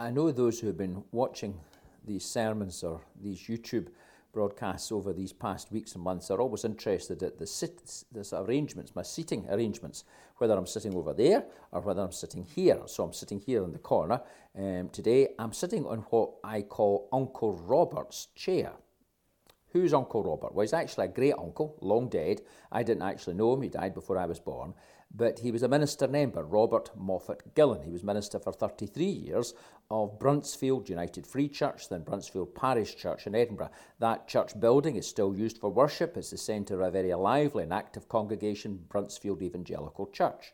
I know those who have been watching these sermons or these YouTube broadcasts over these past weeks and months are always interested at the, sit, the arrangements, my seating arrangements, whether I'm sitting over there or whether I'm sitting here. So I'm sitting here in the corner. Um, today I'm sitting on what I call Uncle Robert's chair. Who's Uncle Robert? Well, he's actually a great uncle, long dead. I didn't actually know him, he died before I was born. But he was a minister member, Robert Moffat Gillon. He was minister for 33 years of Bruntsfield United Free Church, then Bruntsfield Parish Church in Edinburgh. That church building is still used for worship. It's the centre of a very lively and active congregation, Bruntsfield Evangelical Church.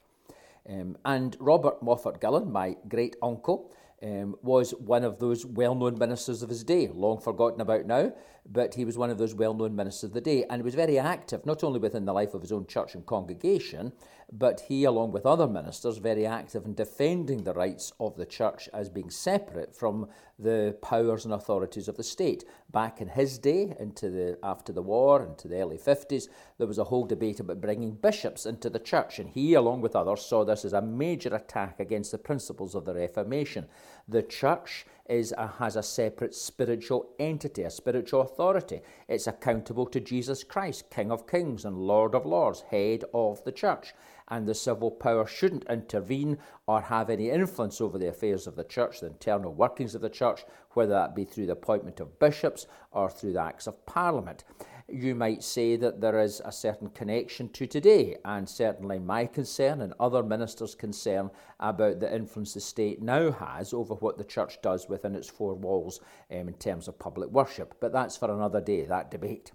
Um, and Robert Moffat Gillon, my great uncle, um, was one of those well known ministers of his day, long forgotten about now, but he was one of those well known ministers of the day. And he was very active, not only within the life of his own church and congregation, but he, along with other ministers, very active in defending the rights of the church as being separate from the powers and authorities of the state. Back in his day, into the after the war, into the early 50s, there was a whole debate about bringing bishops into the church, and he, along with others, saw this as a major attack against the principles of the Reformation. The church is a, has a separate spiritual entity, a spiritual authority. It's accountable to Jesus Christ, King of Kings and Lord of Lords, head of the church and the civil power shouldn't intervene or have any influence over the affairs of the church, the internal workings of the church, whether that be through the appointment of bishops or through the acts of parliament. You might say that there is a certain connection to today, and certainly my concern and other ministers' concern about the influence the state now has over what the church does within its four walls um, in terms of public worship. But that's for another day, that debate.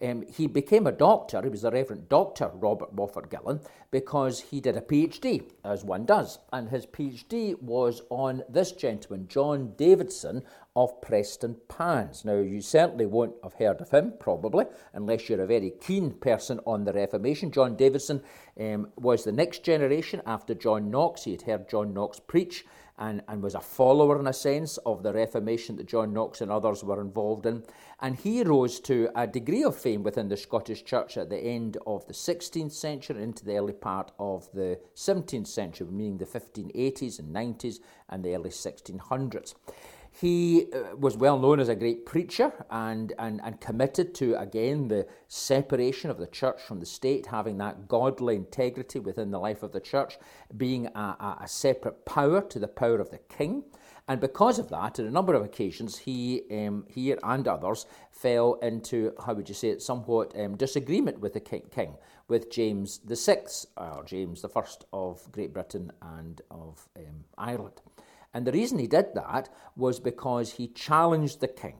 Um, he became a doctor, he was the Reverend Dr. Robert Moffat Gillon, because he did a PhD, as one does. And his PhD was on this gentleman, John Davidson of Prestonpans. Now, you certainly won't have heard of him, probably, unless you're a very keen person on the Reformation. John Davidson um, was the next generation after John Knox. He had heard John Knox preach and, and was a follower, in a sense, of the Reformation that John Knox and others were involved in. And he rose to a degree of fame within the Scottish Church at the end of the 16th century into the early part of the 17th century, meaning the 1580s and 90s and the early 1600s. He uh, was well known as a great preacher and, and, and committed to, again, the separation of the church from the state, having that godly integrity within the life of the church, being a, a, separate power to the power of the king. And because of that, on a number of occasions, he, um, he and others fell into, how would you say it, somewhat um, disagreement with the king, king, with James VI, or James I of Great Britain and of um, Ireland. And the reason he did that was because he challenged the king.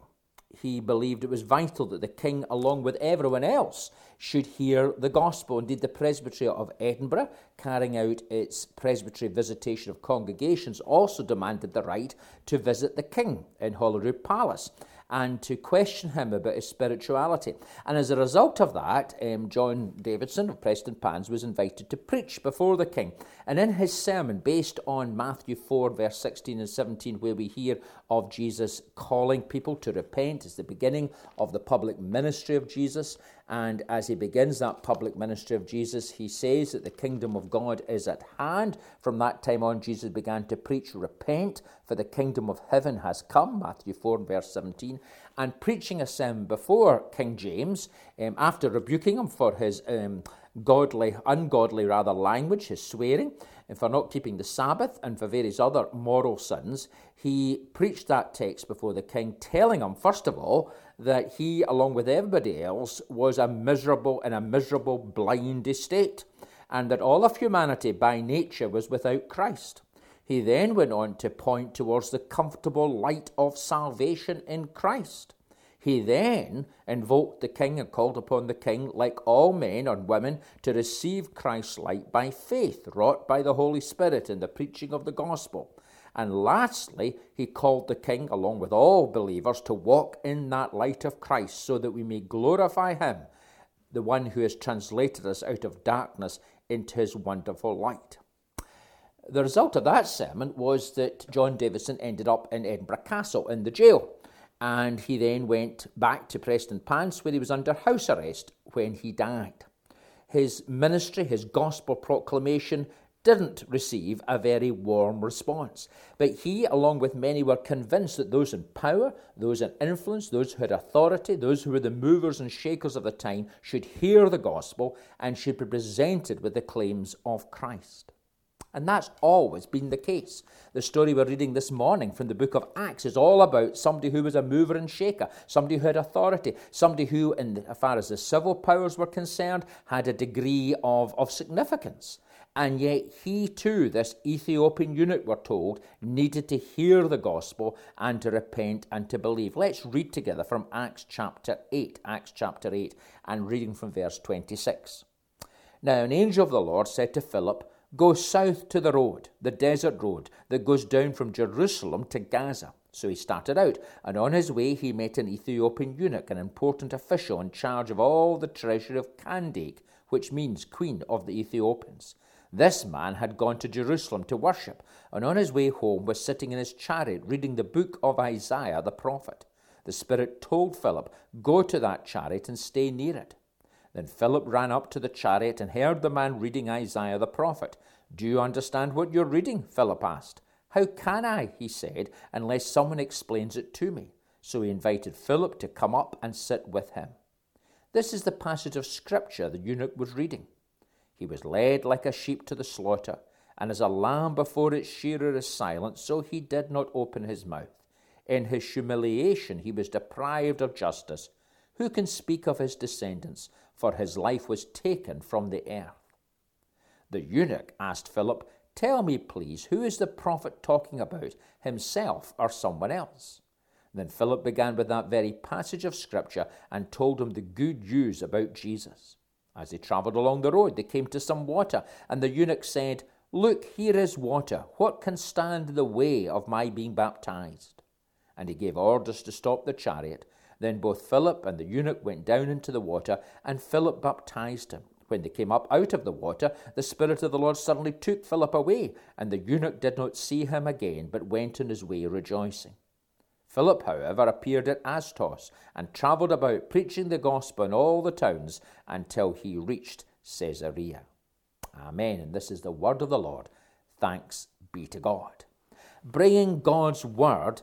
He believed it was vital that the king, along with everyone else, should hear the gospel. Indeed, the Presbytery of Edinburgh, carrying out its presbytery visitation of congregations, also demanded the right to visit the king in Holyrood Palace and to question him about his spirituality. And as a result of that, um, John Davidson of Prestonpans was invited to preach before the king. And in his sermon, based on Matthew 4, verse 16 and 17, where we hear of Jesus calling people to repent, is the beginning of the public ministry of Jesus. And as he begins that public ministry of Jesus, he says that the kingdom of God is at hand. From that time on, Jesus began to preach, Repent, for the kingdom of heaven has come, Matthew 4, verse 17. And preaching a sermon before King James, um, after rebuking him for his um, godly, ungodly rather, language, his swearing, and for not keeping the Sabbath, and for various other moral sins, he preached that text before the king, telling him, first of all, that he, along with everybody else, was a miserable in a miserable, blind estate, and that all of humanity by nature was without Christ. He then went on to point towards the comfortable light of salvation in Christ. He then invoked the king and called upon the king, like all men and women, to receive Christ's light by faith, wrought by the Holy Spirit in the preaching of the gospel. And lastly, he called the king, along with all believers, to walk in that light of Christ so that we may glorify him, the one who has translated us out of darkness into his wonderful light. The result of that sermon was that John Davidson ended up in Edinburgh Castle in the jail. And he then went back to Preston Prestonpans, where he was under house arrest when he died. His ministry, his gospel proclamation, didn't receive a very warm response. But he, along with many, were convinced that those in power, those in influence, those who had authority, those who were the movers and shakers of the time, should hear the gospel and should be presented with the claims of Christ. And that's always been the case. The story we're reading this morning from the book of Acts is all about somebody who was a mover and shaker, somebody who had authority, somebody who, in, as far as the civil powers were concerned, had a degree of, of significance. And yet, he too, this Ethiopian eunuch, we're told, needed to hear the gospel and to repent and to believe. Let's read together from Acts chapter 8, Acts chapter 8, and reading from verse 26. Now, an angel of the Lord said to Philip, Go south to the road, the desert road that goes down from Jerusalem to Gaza. So he started out, and on his way he met an Ethiopian eunuch, an important official in charge of all the treasury of Kandake, which means Queen of the Ethiopians. This man had gone to Jerusalem to worship, and on his way home was sitting in his chariot reading the book of Isaiah the prophet. The Spirit told Philip, Go to that chariot and stay near it. Then Philip ran up to the chariot and heard the man reading Isaiah the prophet. Do you understand what you're reading? Philip asked. How can I, he said, unless someone explains it to me? So he invited Philip to come up and sit with him. This is the passage of Scripture the eunuch was reading. He was led like a sheep to the slaughter, and as a lamb before its shearer is silent, so he did not open his mouth. In his humiliation he was deprived of justice. Who can speak of his descendants? For his life was taken from the earth. The eunuch asked Philip, Tell me, please, who is the prophet talking about, himself or someone else? Then Philip began with that very passage of Scripture and told him the good news about Jesus. As they travelled along the road, they came to some water, and the eunuch said, Look, here is water. What can stand in the way of my being baptized? And he gave orders to stop the chariot. Then both Philip and the eunuch went down into the water, and Philip baptized him. When they came up out of the water, the Spirit of the Lord suddenly took Philip away, and the eunuch did not see him again, but went on his way rejoicing. Philip, however, appeared at Azotus and travelled about preaching the gospel in all the towns until he reached Caesarea. Amen. And this is the word of the Lord. Thanks be to God. Bringing God's word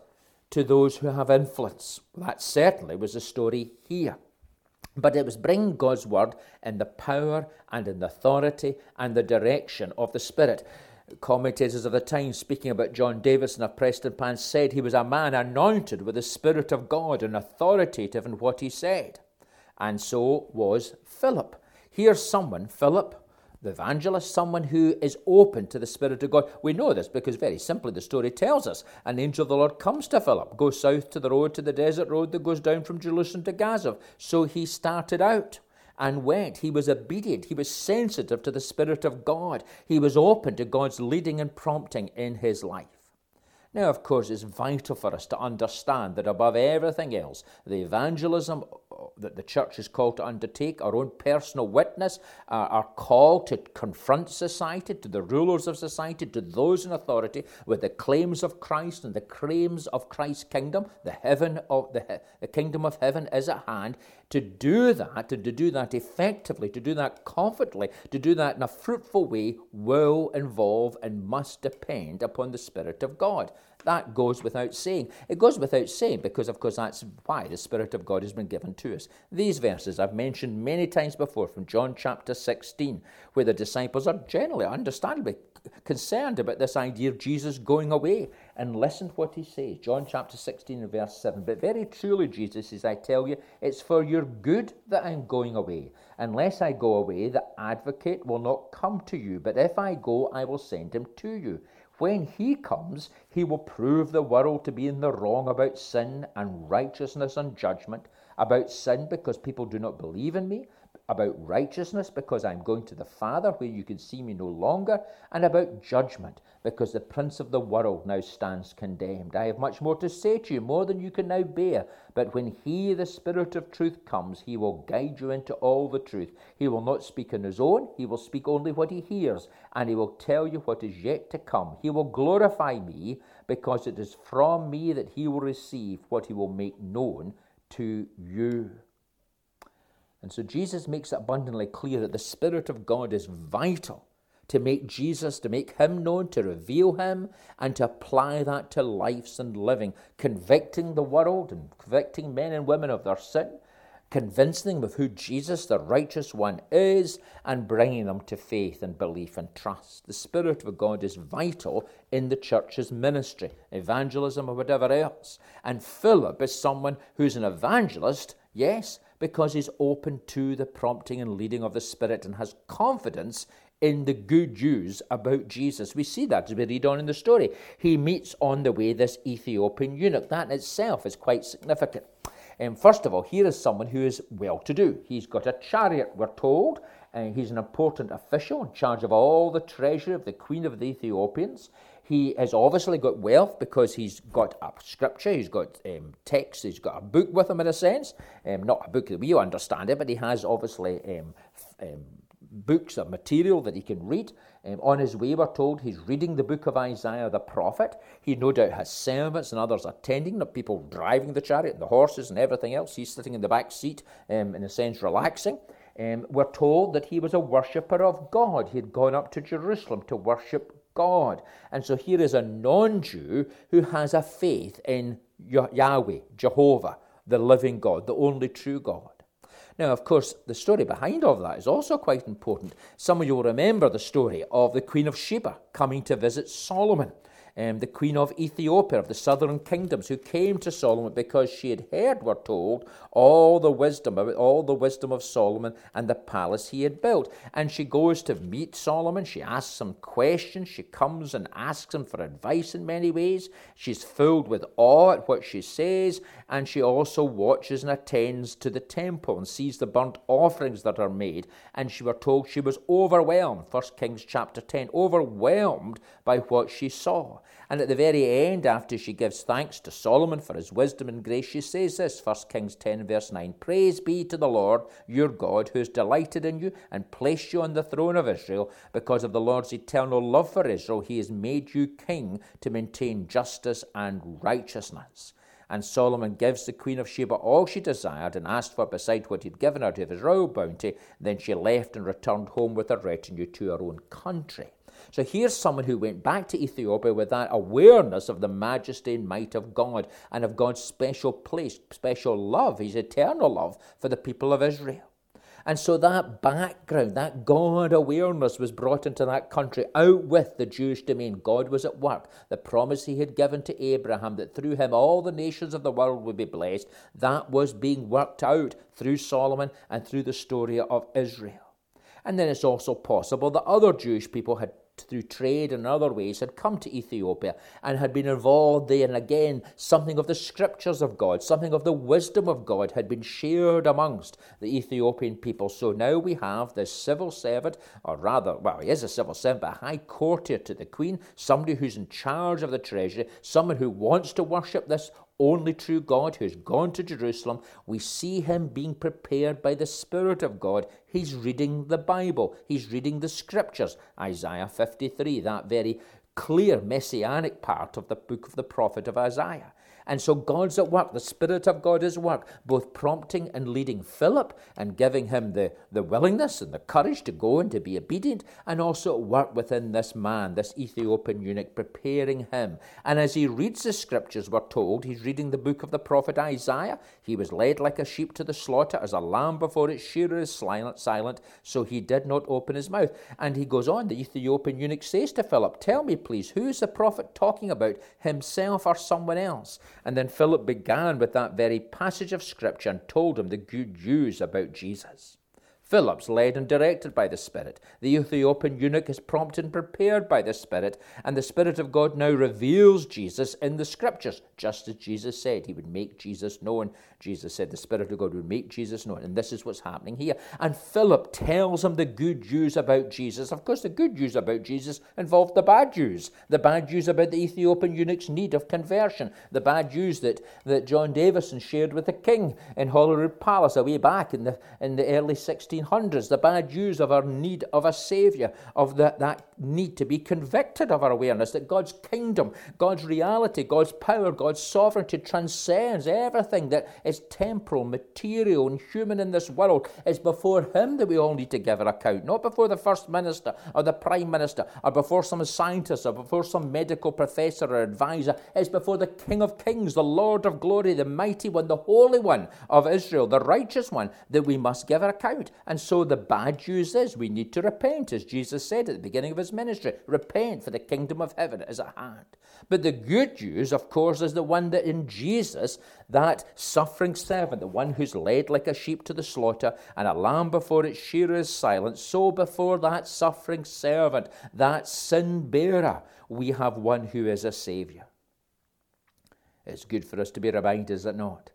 to those who have influence. That certainly was the story here. But it was bringing God's word in the power and in the authority and the direction of the Spirit commentators of the time speaking about John Davidson of Prestonpans said he was a man anointed with the Spirit of God and authoritative in what he said. And so was Philip. Here's someone, Philip, the evangelist, someone who is open to the Spirit of God. We know this because very simply the story tells us an angel of the Lord comes to Philip, goes south to the road, to the desert road that goes down from Jerusalem to Gaza. So he started out and went. He was obedient. He was sensitive to the Spirit of God. He was open to God's leading and prompting in his life. Now, of course, it's vital for us to understand that above everything else, the evangelism that the church is called to undertake, our own personal witness, uh, our call to confront society, to the rulers of society, to those in authority, with the claims of Christ and the claims of Christ's kingdom, the heaven of the, the kingdom of heaven is at hand. To do that, to, to do that effectively, to do that confidently, to do that in a fruitful way, will involve and must depend upon the Spirit of God. That goes without saying. It goes without saying because, of course, that's why the Spirit of God has been given to us. These verses I've mentioned many times before from John chapter 16, where the disciples are generally, understandably, concerned about this idea of Jesus going away. And listen to what he says. John chapter 16 and verse 7. But very truly, Jesus says, I tell you, it's for your good that I'm going away. Unless I go away, the advocate will not come to you. But if I go, I will send him to you. When he comes, he will prove the world to be in the wrong about sin and righteousness and judgment. About sin, because people do not believe in me, about righteousness because I'm going to the Father where you can see me no longer, and about judgment because the prince of the world now stands condemned. I have much more to say to you, more than you can now bear. But when he, the Spirit of truth, comes, he will guide you into all the truth. He will not speak on his own, he will speak only what he hears, and he will tell you what is yet to come. He will glorify me because it is from me that he will receive what he will make known to you. And so Jesus makes it abundantly clear that the Spirit of God is vital to make Jesus, to make him known, to reveal him, and to apply that to lives and living, convicting the world and convicting men and women of their sin, convincing them of who Jesus, the righteous one, is, and bringing them to faith and belief and trust. The Spirit of God is vital in the church's ministry, evangelism or whatever else. And Philip is someone who's an evangelist, yes, because he's open to the prompting and leading of the Spirit and has confidence in the good news about Jesus. We see that as we read on in the story. He meets on the way this Ethiopian eunuch. That in itself is quite significant. And um, first of all, here is someone who is well to do. He's got a chariot, we're told, and he's an important official in charge of all the treasure of the Queen of the Ethiopians. He has obviously got wealth because he's got a scripture, he's got um, he's got a book with him in a sense. Um, not a book that we understand it, but he has obviously um, um books of material that he can read. Um, on his way, we're told he's reading the book of Isaiah the prophet. He no doubt has servants and others attending, the people driving the chariot, and the horses, and everything else. He's sitting in the back seat, um, in a sense, relaxing. Um, we're told that he was a worshipper of God. He had gone up to Jerusalem to worship God. And so here is a non Jew who has a faith in Yahweh, Jehovah, the living God, the only true God. Now, of course, the story behind all that is also quite important. Some of you will remember the story of the Queen of Sheba coming to visit Solomon um, the queen of Ethiopia, of the southern kingdoms, who came to Solomon because she had heard, we're told, all the wisdom about all the wisdom of Solomon and the palace he had built. And she goes to meet Solomon. She asks some questions. She comes and asks him for advice in many ways. She's filled with awe at what she says, and she also watches and attends to the temple and sees the burnt offerings that are made. And she were told she was overwhelmed. First Kings chapter 10, overwhelmed by what she saw. And at the very end, after she gives thanks to Solomon for his wisdom and grace, she says this 1 Kings 10, verse 9 Praise be to the Lord your God, who has delighted in you and placed you on the throne of Israel. Because of the Lord's eternal love for Israel, he has made you king to maintain justice and righteousness. And Solomon gives the queen of Sheba all she desired and asked for beside what he'd given her of his royal bounty. Then she left and returned home with her retinue to her own country. So here's someone who went back to Ethiopia with that awareness of the majesty and might of God and of God's special place, special love, his eternal love for the people of Israel. And so that background, that God awareness was brought into that country out with the Jewish domain. God was at work. The promise he had given to Abraham that through him all the nations of the world would be blessed, that was being worked out through Solomon and through the story of Israel. And then it's also possible that other Jewish people had through trade and other ways, had come to Ethiopia and had been involved there. And again, something of the scriptures of God, something of the wisdom of God had been shared amongst the Ethiopian people. So now we have this civil servant, or rather, well, he is a civil servant, but a high courtier to the queen, somebody who's in charge of the treasury, someone who wants to worship this only true God who's gone to Jerusalem, we see him being prepared by the Spirit of God. He's reading the Bible, he's reading the scriptures. Isaiah 53, that very clear messianic part of the book of the prophet of Isaiah. And so God's at work. The Spirit of God is at work, both prompting and leading Philip and giving him the, the willingness and the courage to go and to be obedient, and also at work within this man, this Ethiopian eunuch, preparing him. And as he reads the scriptures, we're told he's reading the book of the prophet Isaiah. He was led like a sheep to the slaughter, as a lamb before its shearer is silent, silent, so he did not open his mouth. And he goes on, the Ethiopian eunuch says to Philip, Tell me, please, who is the prophet talking about, himself or someone else? And then Philip began with that very passage of Scripture and told him the good news about Jesus. Philip's led and directed by the Spirit. The Ethiopian eunuch is prompted and prepared by the Spirit, and the Spirit of God now reveals Jesus in the Scriptures, just as Jesus said he would make Jesus known. Jesus said the Spirit of God would make Jesus known, and this is what's happening here. And Philip tells him the good news about Jesus. Of course, the good news about Jesus involved the bad news. The bad news about the Ethiopian eunuch's need of conversion. The bad news that, that John Davidson shared with the king in Holyrood Palace a way back in the, in the early 1600s 1900s, the bad news of our need of a Saviour, of the, that need to be convicted of our awareness that God's kingdom, God's reality, God's power, God's sovereignty transcends everything that is temporal, material, and human in this world. It's before Him that we all need to give our account, not before the First Minister or the Prime Minister or before some scientist or before some medical professor or advisor. It's before the King of Kings, the Lord of glory, the mighty one, the Holy One of Israel, the righteous one, that we must give our account. And so the bad news is we need to repent, as Jesus said at the beginning of his ministry. Repent, for the kingdom of heaven is at hand. But the good news, of course, is the one that in Jesus, that suffering servant, the one who's led like a sheep to the slaughter, and a lamb before its shearer is silent, so before that suffering servant, that sin bearer, we have one who is a Saviour. It's good for us to be reminded, is it not,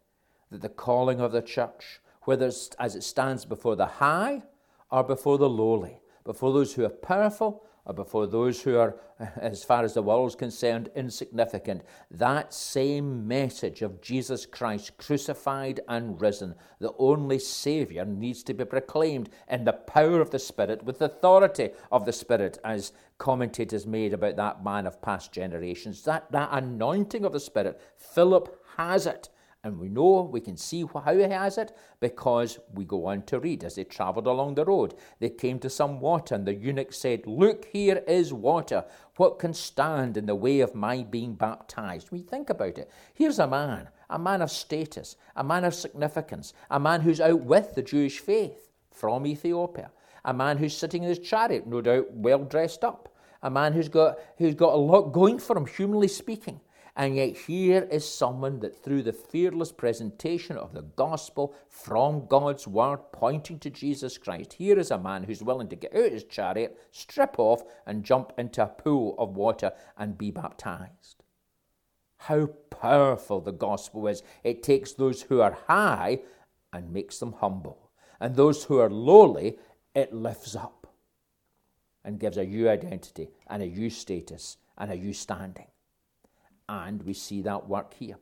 that the calling of the church, whether as it stands before the high or before the lowly, before those who are powerful or before those who are, as far as the world is concerned, insignificant, that same message of Jesus Christ crucified and risen, the only Saviour, needs to be proclaimed in the power of the Spirit, with the authority of the Spirit, as commentators made about that man of past generations. That, that anointing of the Spirit, Philip has it. And we know, we can see how he has it because we go on to read. As they travelled along the road, they came to some water, and the eunuch said, Look, here is water. What can stand in the way of my being baptized? We think about it. Here's a man, a man of status, a man of significance, a man who's out with the Jewish faith from Ethiopia, a man who's sitting in his chariot, no doubt well dressed up, a man who's got, who's got a lot going for him, humanly speaking. And yet, here is someone that, through the fearless presentation of the gospel from God's word, pointing to Jesus Christ, here is a man who's willing to get out his chariot, strip off, and jump into a pool of water and be baptized. How powerful the gospel is. It takes those who are high and makes them humble. And those who are lowly, it lifts up and gives a new identity and a new status and a new standing. And we see that work here.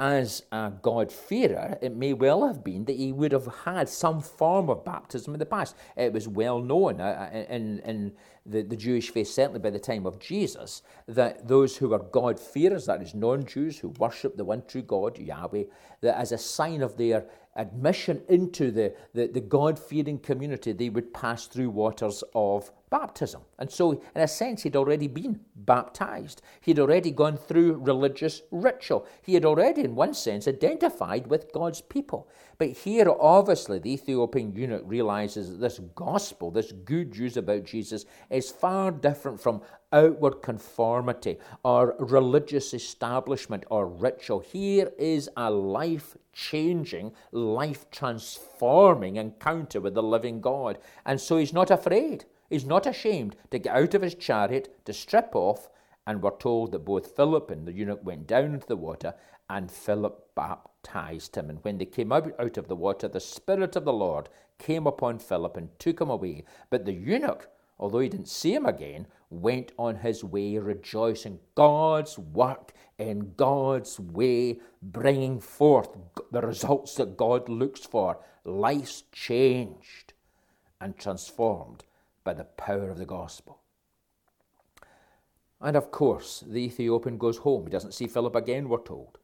As a God-fearer, it may well have been that he would have had some form of baptism in the past. It was well known uh, uh, in, in the, the Jewish faith, certainly by the time of Jesus, that those who were God-fearers, that is, non Jews who worship the one true God, Yahweh, that as a sign of their admission into the, the, the God fearing community, they would pass through waters of baptism. And so, in a sense, he'd already been baptized. He'd already gone through religious ritual. He had already, in one sense, identified with God's people. But here, obviously, the Ethiopian eunuch realizes that this gospel, this good news about Jesus, is far different from outward conformity or religious establishment or ritual. Here is a life changing, life transforming encounter with the living God. And so he's not afraid. He's not ashamed to get out of his chariot, to strip off, and we're told that both Philip and the eunuch went down into the water, and Philip baptized him. And when they came out, out of the water, the Spirit of the Lord came upon Philip and took him away. But the eunuch, although he didn't see him again, went on his way rejoicing. God's work in God's way, bringing forth the results that God looks for. Life's changed and transformed by the power of the gospel. And of course, the Ethiopian goes home. He doesn't see Philip again, we're told.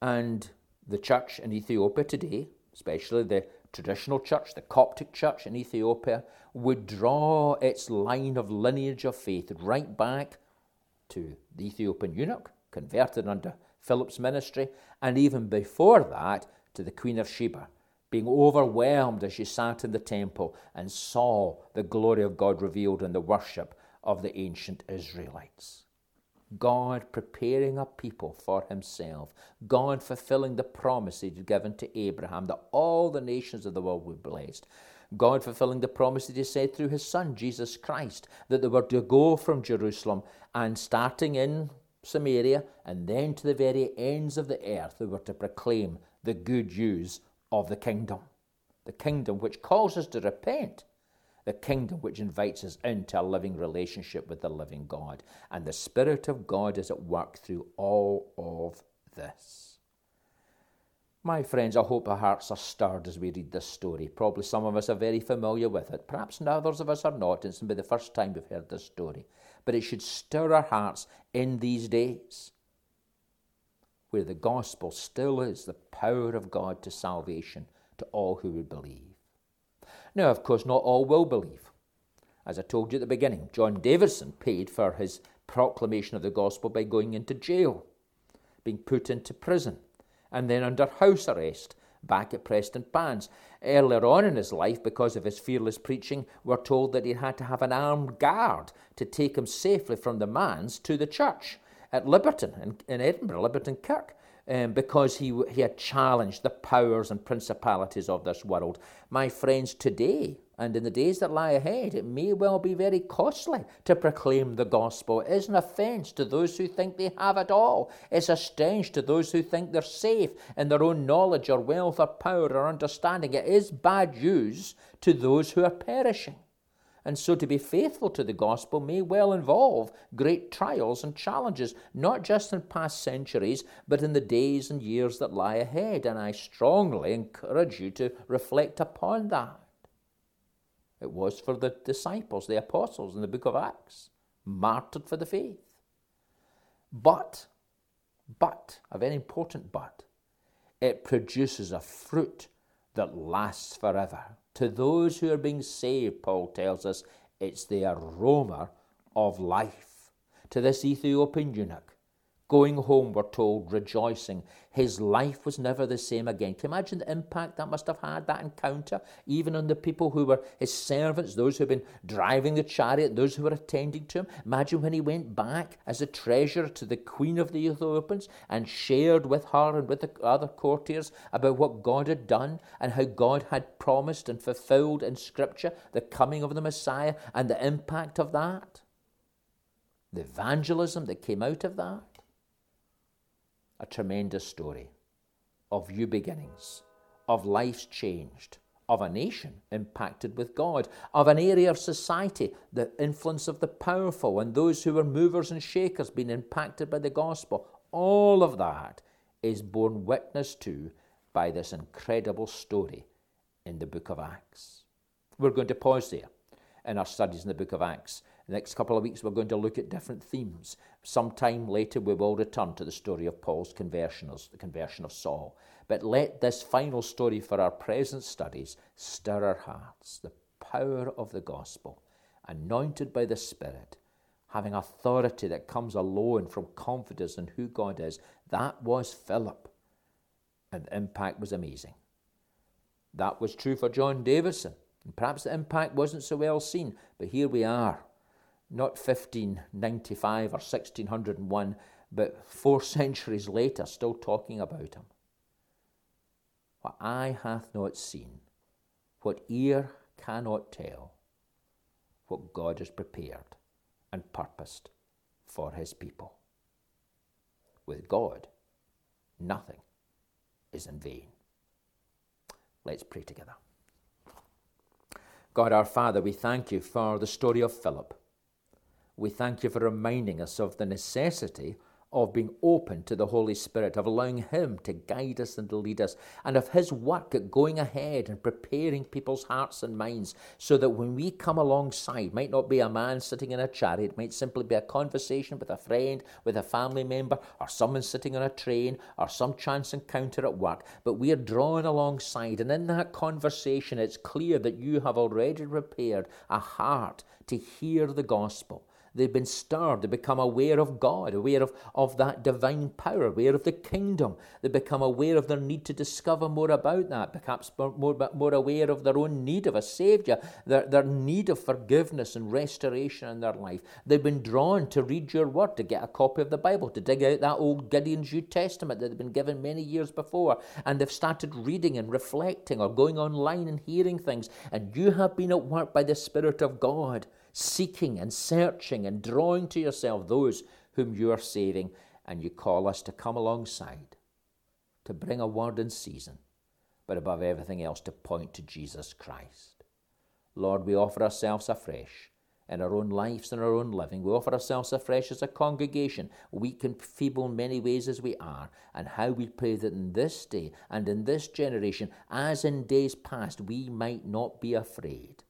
And the church in Ethiopia today, especially the traditional church, the Coptic church in Ethiopia, would draw its line of lineage of faith right back to the Ethiopian eunuch, converted under Philip's ministry, and even before that to the Queen of Sheba, being overwhelmed as she sat in the temple and saw the glory of God revealed in the worship of the ancient Israelites. God preparing a people for himself, God fulfilling the promise he had given to Abraham that all the nations of the world would be blessed. God fulfilling the promise that he said through his son, Jesus Christ, that they were to go from Jerusalem and starting in Samaria and then to the very ends of the earth, they were to proclaim the good news of the kingdom. The kingdom which calls us to repent the kingdom which invites us into a living relationship with the living God. And the Spirit of God is at work through all of this. My friends, I hope our hearts are stirred as we read this story. Probably some of us are very familiar with it. Perhaps others of us are not. It's to be the first time we've heard this story. But it should stir our hearts in these days where the gospel still is the power of God to salvation to all who would believe. Now, of course, not all will believe. As I told you at the beginning, John Davidson paid for his proclamation of the gospel by going into jail, being put into prison, and then under house arrest back at Preston Prestonpans. Earlier on in his life, because of his fearless preaching, we're told that he had to have an armed guard to take him safely from the manse to the church at Liberton in, in Edinburgh, Liberton Kirk. Um, because he, he had challenged the powers and principalities of this world. My friends, today and in the days that lie ahead, it may well be very costly to proclaim the gospel. It is an offence to those who think they have it all. It's a stench to those who think they're safe in their own knowledge or wealth or power or understanding. It is bad news to those who are perishing. And so to be faithful to the gospel may well involve great trials and challenges, not just in past centuries, but in the days and years that lie ahead. And I strongly encourage you to reflect upon that. It was for the disciples, the apostles in the book of Acts, martyred for the faith. But, but, a very important but, it produces a fruit that lasts forever. To those who are being saved, Paul tells us, it's the aroma of life. To this Ethiopian eunuch, Going home, we're told, rejoicing. His life was never the same again. Can you imagine the impact that must have had, that encounter, even on the people who were his servants, those who had been driving the chariot, those who were attending to him? Imagine when he went back as a treasurer to the queen of the Ethiopians and shared with her and with the other courtiers about what God had done and how God had promised and fulfilled in Scripture the coming of the Messiah and the impact of that. The evangelism that came out of that a tremendous story of new beginnings, of lives changed, of a nation impacted with God, of an area of society, the influence of the powerful and those who were movers and shakers being impacted by the gospel. All of that is borne witness to by this incredible story in the book of Acts. We're going to pause there in our studies in the book of Acts the next couple of weeks, we're going to look at different themes. Sometime later, we will return to the story of Paul's conversion, the conversion of Saul. But let this final story for our present studies stir our hearts. The power of the gospel, anointed by the Spirit, having authority that comes alone from confidence in who God is. That was Philip. And the impact was amazing. That was true for John Davidson. And perhaps the impact wasn't so well seen, but here we are not 1595 or 1601, but four centuries later, still talking about him. What eye hath not seen, what ear cannot tell, what God has prepared and purposed for his people. With God, nothing is in vain. Let's pray together. God our Father, we thank you for the story of Philip we thank you for reminding us of the necessity of being open to the Holy Spirit, of allowing Him to guide us and to lead us, and of His work at going ahead and preparing people's hearts and minds so that when we come alongside, might not be a man sitting in a chariot, might simply be a conversation with a friend, with a family member, or someone sitting on a train, or some chance encounter at work, but we are drawn alongside, and in that conversation, it's clear that you have already prepared a heart to hear the gospel They've been stirred. They become aware of God, aware of, of that divine power, aware of the kingdom. They become aware of their need to discover more about that, perhaps more, more aware of their own need of a Saviour, their, their need of forgiveness and restoration in their life. They've been drawn to read your word, to get a copy of the Bible, to dig out that old Gideon's New Testament that had been given many years before. And they've started reading and reflecting or going online and hearing things. And you have been at work by the Spirit of God seeking and searching and drawing to yourself those whom you are saving, and you call us to come alongside, to bring a word in season, but above everything else, to point to Jesus Christ. Lord, we offer ourselves afresh in our own lives and our own living. We offer ourselves afresh as a congregation, weak and feeble in many ways as we are, and how we pray that in this day and in this generation, as in days past, we might not be afraid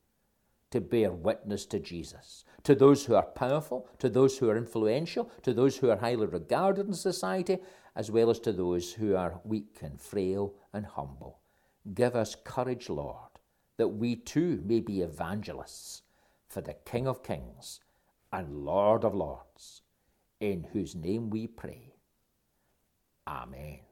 to bear witness to Jesus, to those who are powerful, to those who are influential, to those who are highly regarded in society, as well as to those who are weak and frail and humble. Give us courage, Lord, that we too may be evangelists for the King of Kings and Lord of Lords, in whose name we pray. Amen.